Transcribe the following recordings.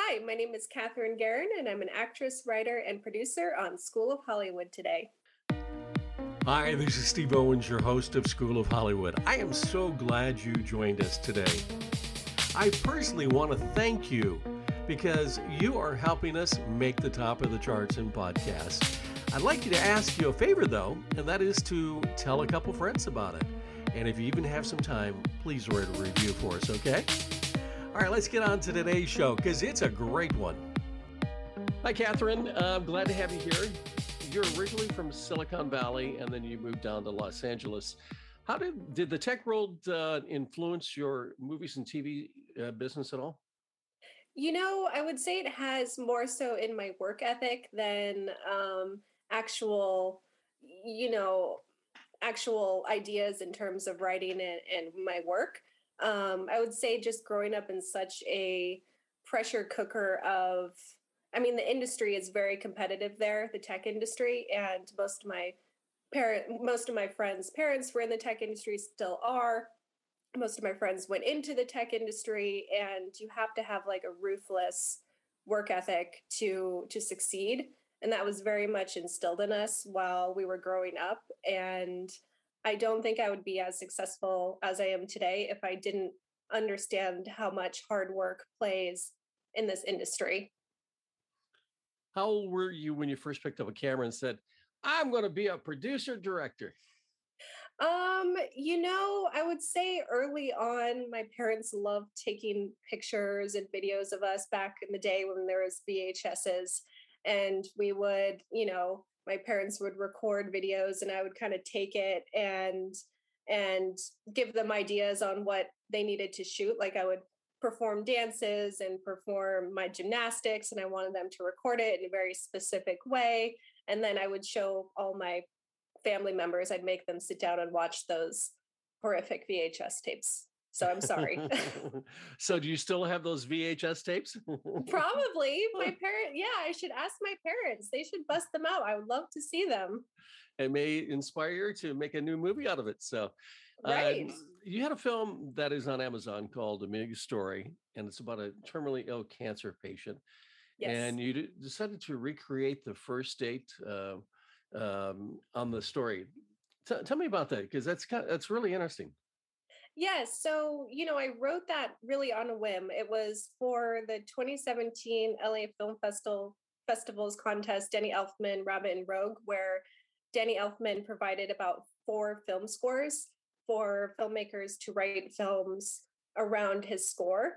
Hi, my name is Catherine Guerin, and I'm an actress, writer, and producer on School of Hollywood today. Hi, this is Steve Owens, your host of School of Hollywood. I am so glad you joined us today. I personally want to thank you because you are helping us make the top of the charts in podcasts. I'd like you to ask you a favor though, and that is to tell a couple friends about it. And if you even have some time, please write a review for us, okay? All right, let's get on to today's show because it's a great one. Hi, Catherine. Uh, I'm glad to have you here. You're originally from Silicon Valley, and then you moved down to Los Angeles. How did did the tech world uh, influence your movies and TV uh, business at all? You know, I would say it has more so in my work ethic than um, actual, you know, actual ideas in terms of writing and, and my work. Um, I would say just growing up in such a pressure cooker of, I mean, the industry is very competitive there, the tech industry, and most of my parent, most of my friends' parents were in the tech industry, still are. Most of my friends went into the tech industry, and you have to have like a ruthless work ethic to to succeed and that was very much instilled in us while we were growing up and I don't think I would be as successful as I am today if I didn't understand how much hard work plays in this industry. How old were you when you first picked up a camera and said, I'm going to be a producer director? Um, you know, I would say early on, my parents loved taking pictures and videos of us back in the day when there was VHSs. And we would, you know, my parents would record videos and I would kind of take it and and give them ideas on what they needed to shoot. Like I would perform dances and perform my gymnastics and I wanted them to record it in a very specific way. And then I would show all my family members, I'd make them sit down and watch those horrific VHS tapes. So I'm sorry. so do you still have those VHS tapes? Probably. My parent, yeah, I should ask my parents. They should bust them out. I would love to see them. It may inspire you to make a new movie out of it. So uh, right. Uh, you had a film that is on Amazon called Amelia Story, and it's about a terminally ill cancer patient. Yes. And you d- decided to recreate the first date uh, um, on the story. T- tell me about that because that's kind of, that's really interesting. Yes. So, you know, I wrote that really on a whim. It was for the 2017 LA Film Festival Festivals contest, Danny Elfman, Rabbit and Rogue, where Danny Elfman provided about four film scores for filmmakers to write films around his score.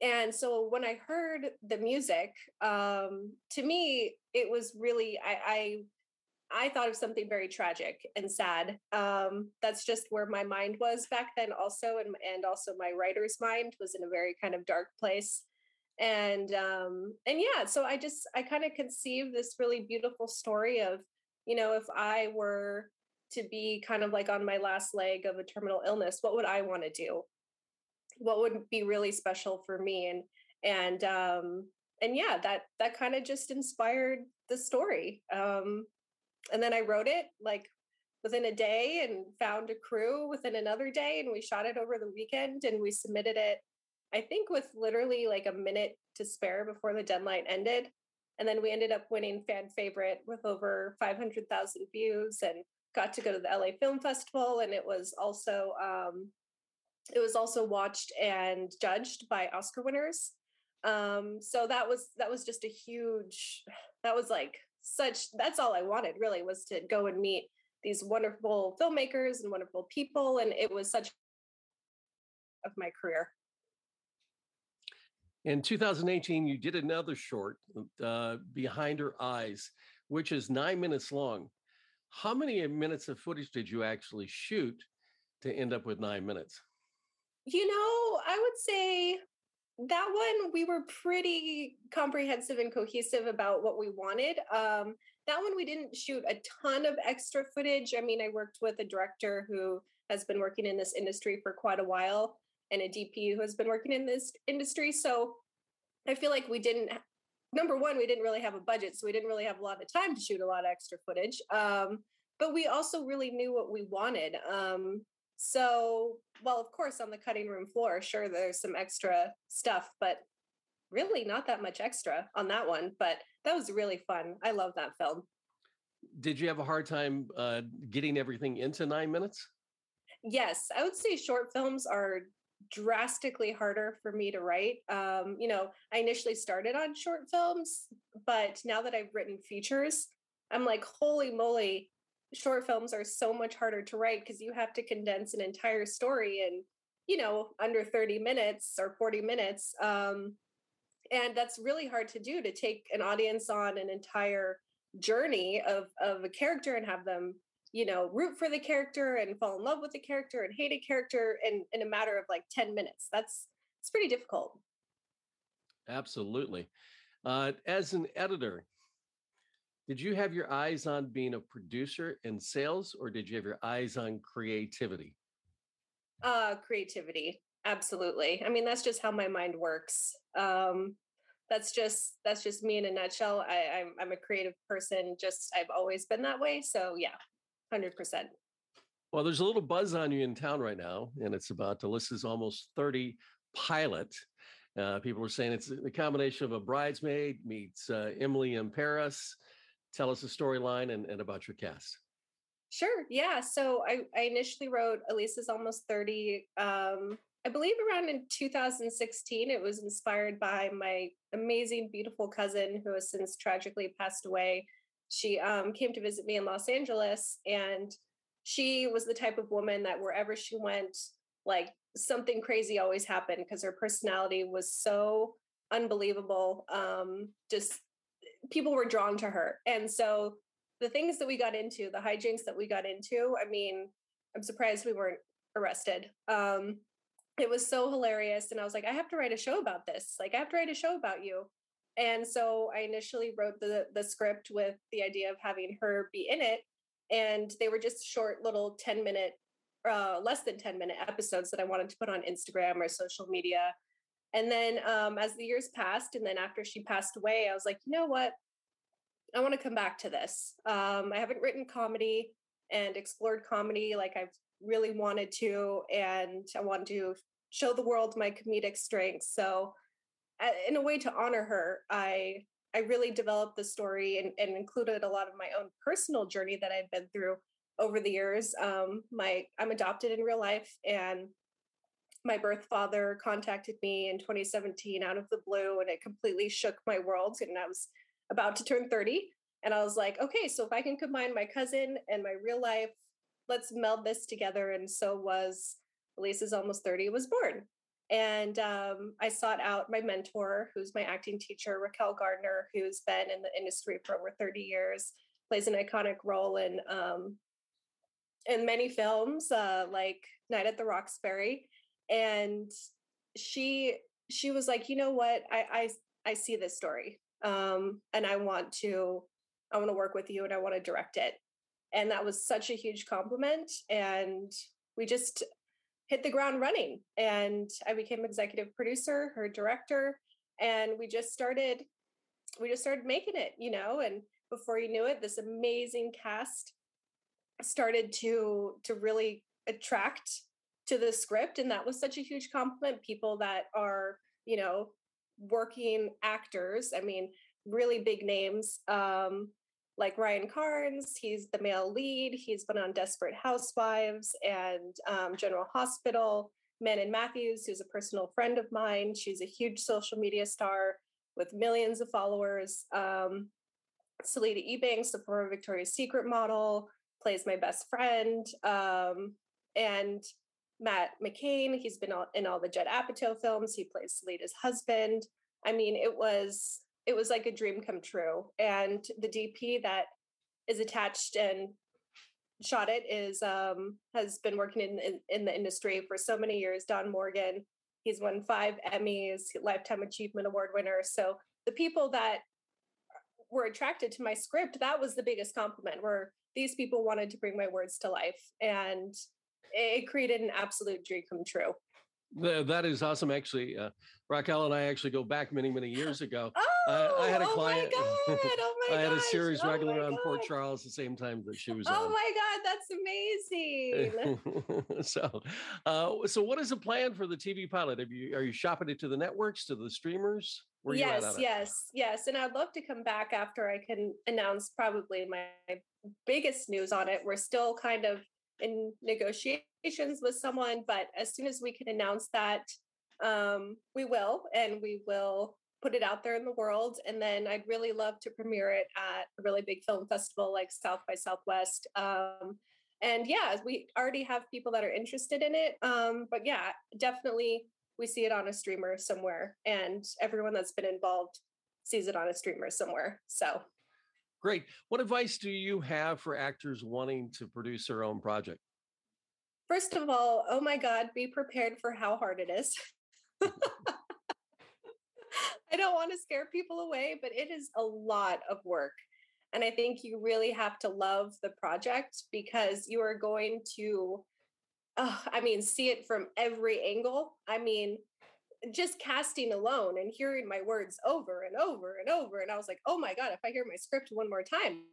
And so when I heard the music, um, to me, it was really, I, I I thought of something very tragic and sad. Um, that's just where my mind was back then, also, and and also my writer's mind was in a very kind of dark place. And um, and yeah, so I just I kind of conceived this really beautiful story of, you know, if I were to be kind of like on my last leg of a terminal illness, what would I want to do? What would be really special for me? And and um, and yeah, that that kind of just inspired the story. Um, and then I wrote it like within a day and found a crew within another day and we shot it over the weekend and we submitted it I think with literally like a minute to spare before the deadline ended and then we ended up winning fan favorite with over 500,000 views and got to go to the LA Film Festival and it was also um, it was also watched and judged by Oscar winners. Um, so that was that was just a huge that was like such that's all I wanted really was to go and meet these wonderful filmmakers and wonderful people and it was such of my career. In 2018, you did another short, uh, Behind Her Eyes, which is nine minutes long. How many minutes of footage did you actually shoot to end up with nine minutes? You know, I would say that one we were pretty comprehensive and cohesive about what we wanted um, that one we didn't shoot a ton of extra footage. I mean i worked with a director who has been working in this industry for quite a while and a dp who has been working in this industry so i feel like we didn't number one we didn't really have a budget so we didn't really have a lot of time to shoot a lot of extra footage um, but we also really knew what we wanted um, so, well, of course, on the cutting room floor, sure, there's some extra stuff, but really not that much extra on that one, but that was really fun. I love that film. Did you have a hard time uh, getting everything into nine minutes? Yes, I would say short films are drastically harder for me to write. Um, you know, I initially started on short films, but now that I've written features, I'm like, holy moly, short films are so much harder to write because you have to condense an entire story in, you know, under 30 minutes or 40 minutes. Um, and that's really hard to do to take an audience on an entire journey of of a character and have them you know root for the character and fall in love with the character and hate a character in in a matter of like 10 minutes that's it's pretty difficult absolutely uh, as an editor did you have your eyes on being a producer in sales or did you have your eyes on creativity? Uh creativity absolutely. I mean that's just how my mind works. Um that's just that's just me in a nutshell. I, I'm, I'm a creative person just i've always been that way so yeah 100% well there's a little buzz on you in town right now and it's about alyssa's almost 30 pilot. Uh, people are saying it's the combination of a bridesmaid meets uh, emily in paris tell us the storyline and, and about your cast Sure. Yeah. So I, I initially wrote Elisa's Almost 30 um, I believe around in 2016, it was inspired by my amazing, beautiful cousin who has since tragically passed away. She um, came to visit me in Los Angeles, and she was the type of woman that wherever she went, like something crazy always happened because her personality was so unbelievable. Um, just people were drawn to her. And so the things that we got into, the hijinks that we got into, I mean, I'm surprised we weren't arrested. Um, it was so hilarious. And i was like i have to write a show about this. Like i have to write a show about you. And so i initially wrote the the script with the idea of having her be in it. And they were just short little 10 minute uh, less than 10 minute episodes that i wanted to put on instagram or social media and then um, as the years passed and then after she passed away i was like you know what? I want to come back to this. Um, i haven't written comedy and explored comedy like i've really wanted to and i wanted to show the world my comedic strengths so in a way to honor her i i really developed the story and, and included a lot of my own personal journey that i've been through over the years. Um my i'm adopted in real life and my birth father contacted me in 2017 out of the blue and it completely shook my world and i was about to turn 30 and i was like okay so if i can combine my cousin and my real life let's meld this together. And so was Alyssa's almost 30 was born. And um, I sought out my mentor, who's my acting teacher, Raquel Gardner, who's been in the industry for over 30 years, plays an iconic role in um, in many films, uh, like Night at the Roxbury. And she she was like, you know what, I I, I see this story, um, and I want to I want to work with you, and I want to direct it. And that was such a huge compliment and we just hit the ground running and i became executive producer her director and we just started we just started making it you know and before you knew it this amazing cast started to to really attract to the script and that was such a huge compliment people that are you know working actors i mean really big names um like Ryan Carnes, he's the male lead. He's been on Desperate Housewives and um, General Hospital. Manon Mathews, who's a personal friend of mine, she's a huge social media star with millions of followers. Um, Selita Ebanks, the former Victoria's Secret model, plays my best friend. Um, and Matt McCain, he's been in all the Judd Apatow films. He plays Selita's husband. I mean, it was it was like a dream come true. And the DP that is attached and shot it is um, has been working in, in, in the industry for so many years. Don Morgan, he's won five Emmys, Lifetime Achievement Award winner. So the people that were attracted to my script, that was the biggest compliment. Where these people wanted to bring my words to life, and it created an absolute dream come true. That is awesome. Actually, uh, Raquel and I actually go back many, many years ago. Oh, I, I had a oh client. My God, oh my God! I had a series oh regular on Port Charles the same time that she was Oh on. my God, that's amazing. so, uh, so what is the plan for the TV pilot? Have you are you shopping it to the networks, to the streamers? Where yes, it? yes, yes. And I'd love to come back after I can announce probably my biggest news on it. We're still kind of in negotiations with someone, but as soon as we can announce that, um, we will, and we will put it out there in the world. And then I'd really love to premiere it at a really big film festival like South by Southwest. Um, and yeah, we already have people that are interested in it. Um, but yeah, definitely we see it on a streamer somewhere, and everyone that's been involved sees it on a streamer somewhere. So Great. What advice do you have for actors wanting to produce their own project? First of all, oh my God, be prepared for how hard it is. I don't want to scare people away, but it is a lot of work. And I think you really have to love the project because you are going to, I mean, see it from every angle. I mean, just casting alone and hearing my words over and over and over. And I was like, oh my God, if I hear my script one more time,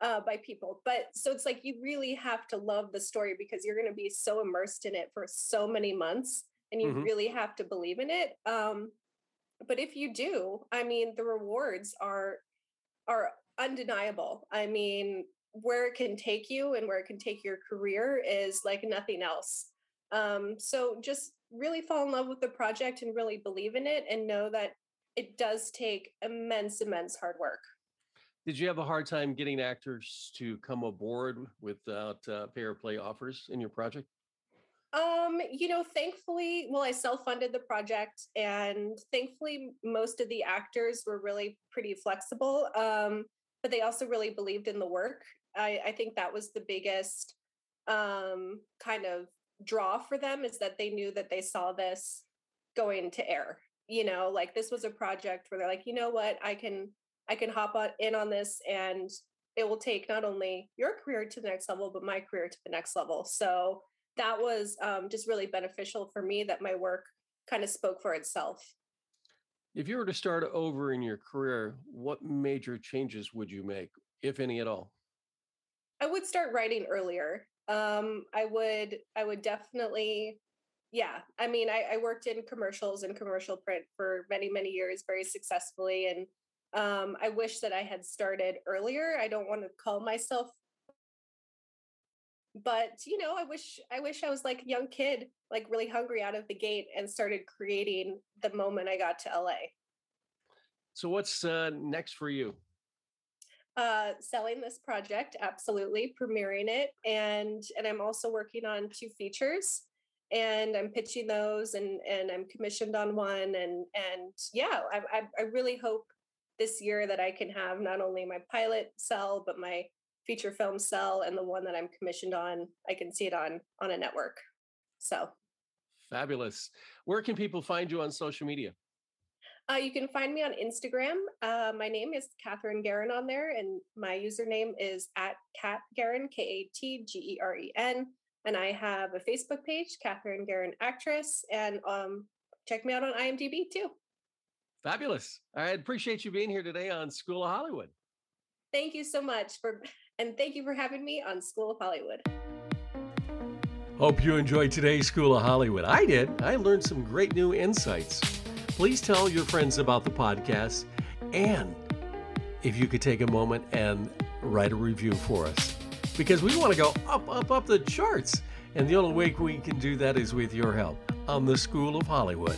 uh, by people. But so it's like you really have to love the story because you're going to be so immersed in it for so many months and you Mhm. really have to believe in it. Um, but if you do, I mean, the rewards are are undeniable. I mean, where it can take you and where it can take your career is like nothing else. Um, so just really fall in love with the project and really believe in it and know that it does take immense, immense hard work. Did you have a hard time getting actors to come aboard without uh, pay or play offers in your project? Um, you know, thankfully, well, I self-funded the project, and thankfully, most of the actors were really pretty flexible. Um, but they also really believed in the work. I, I think that was the biggest um, kind of draw for them is that they knew that they saw this going to air. You know, like this was a project where they're like, you know what, I can I can hop on in on this, and it will take not only your career to the next level, but my career to the next level. So that was um, just really beneficial for me that my work kind of spoke for itself. If you were to start over in your career, what major changes would you make, if any at all? I would start writing earlier. Um, I would, I would definitely, yeah. I mean, I, I worked in commercials and commercial print for many, many years, very successfully, and um, I wish that I had started earlier. I don't want to call myself, but you know, I wish, I wish I was like a young kid, like really hungry out of the gate, and started creating the moment I got to LA. So, what's uh, next for you? Uh selling this project absolutely premiering it and and i'm also working on two features and i'm pitching those and and i'm commissioned on one and and yeah i i, I really hope this year that i can have not only my pilot sell but my feature film sell and the one that i'm commissioned on i can see it on on a network so Fabulous. Where can people find you on social media? Uh, you can find me on Instagram. Uh, my name is Catherine Guerin on there, and my username is at Cat Guerin, K A T G E R E N. And I have a Facebook page, Catherine Guerin Actress, and um, check me out on IMDb too. Fabulous. I appreciate you being here today on School of Hollywood. Thank you so much for, and thank you for having me on School of Hollywood. Hope you enjoyed today's School of Hollywood. I did. I learned some great new insights. Please tell your friends about the podcast. And if you could take a moment and write a review for us, because we want to go up, up, up the charts. And the only way we can do that is with your help on the School of Hollywood.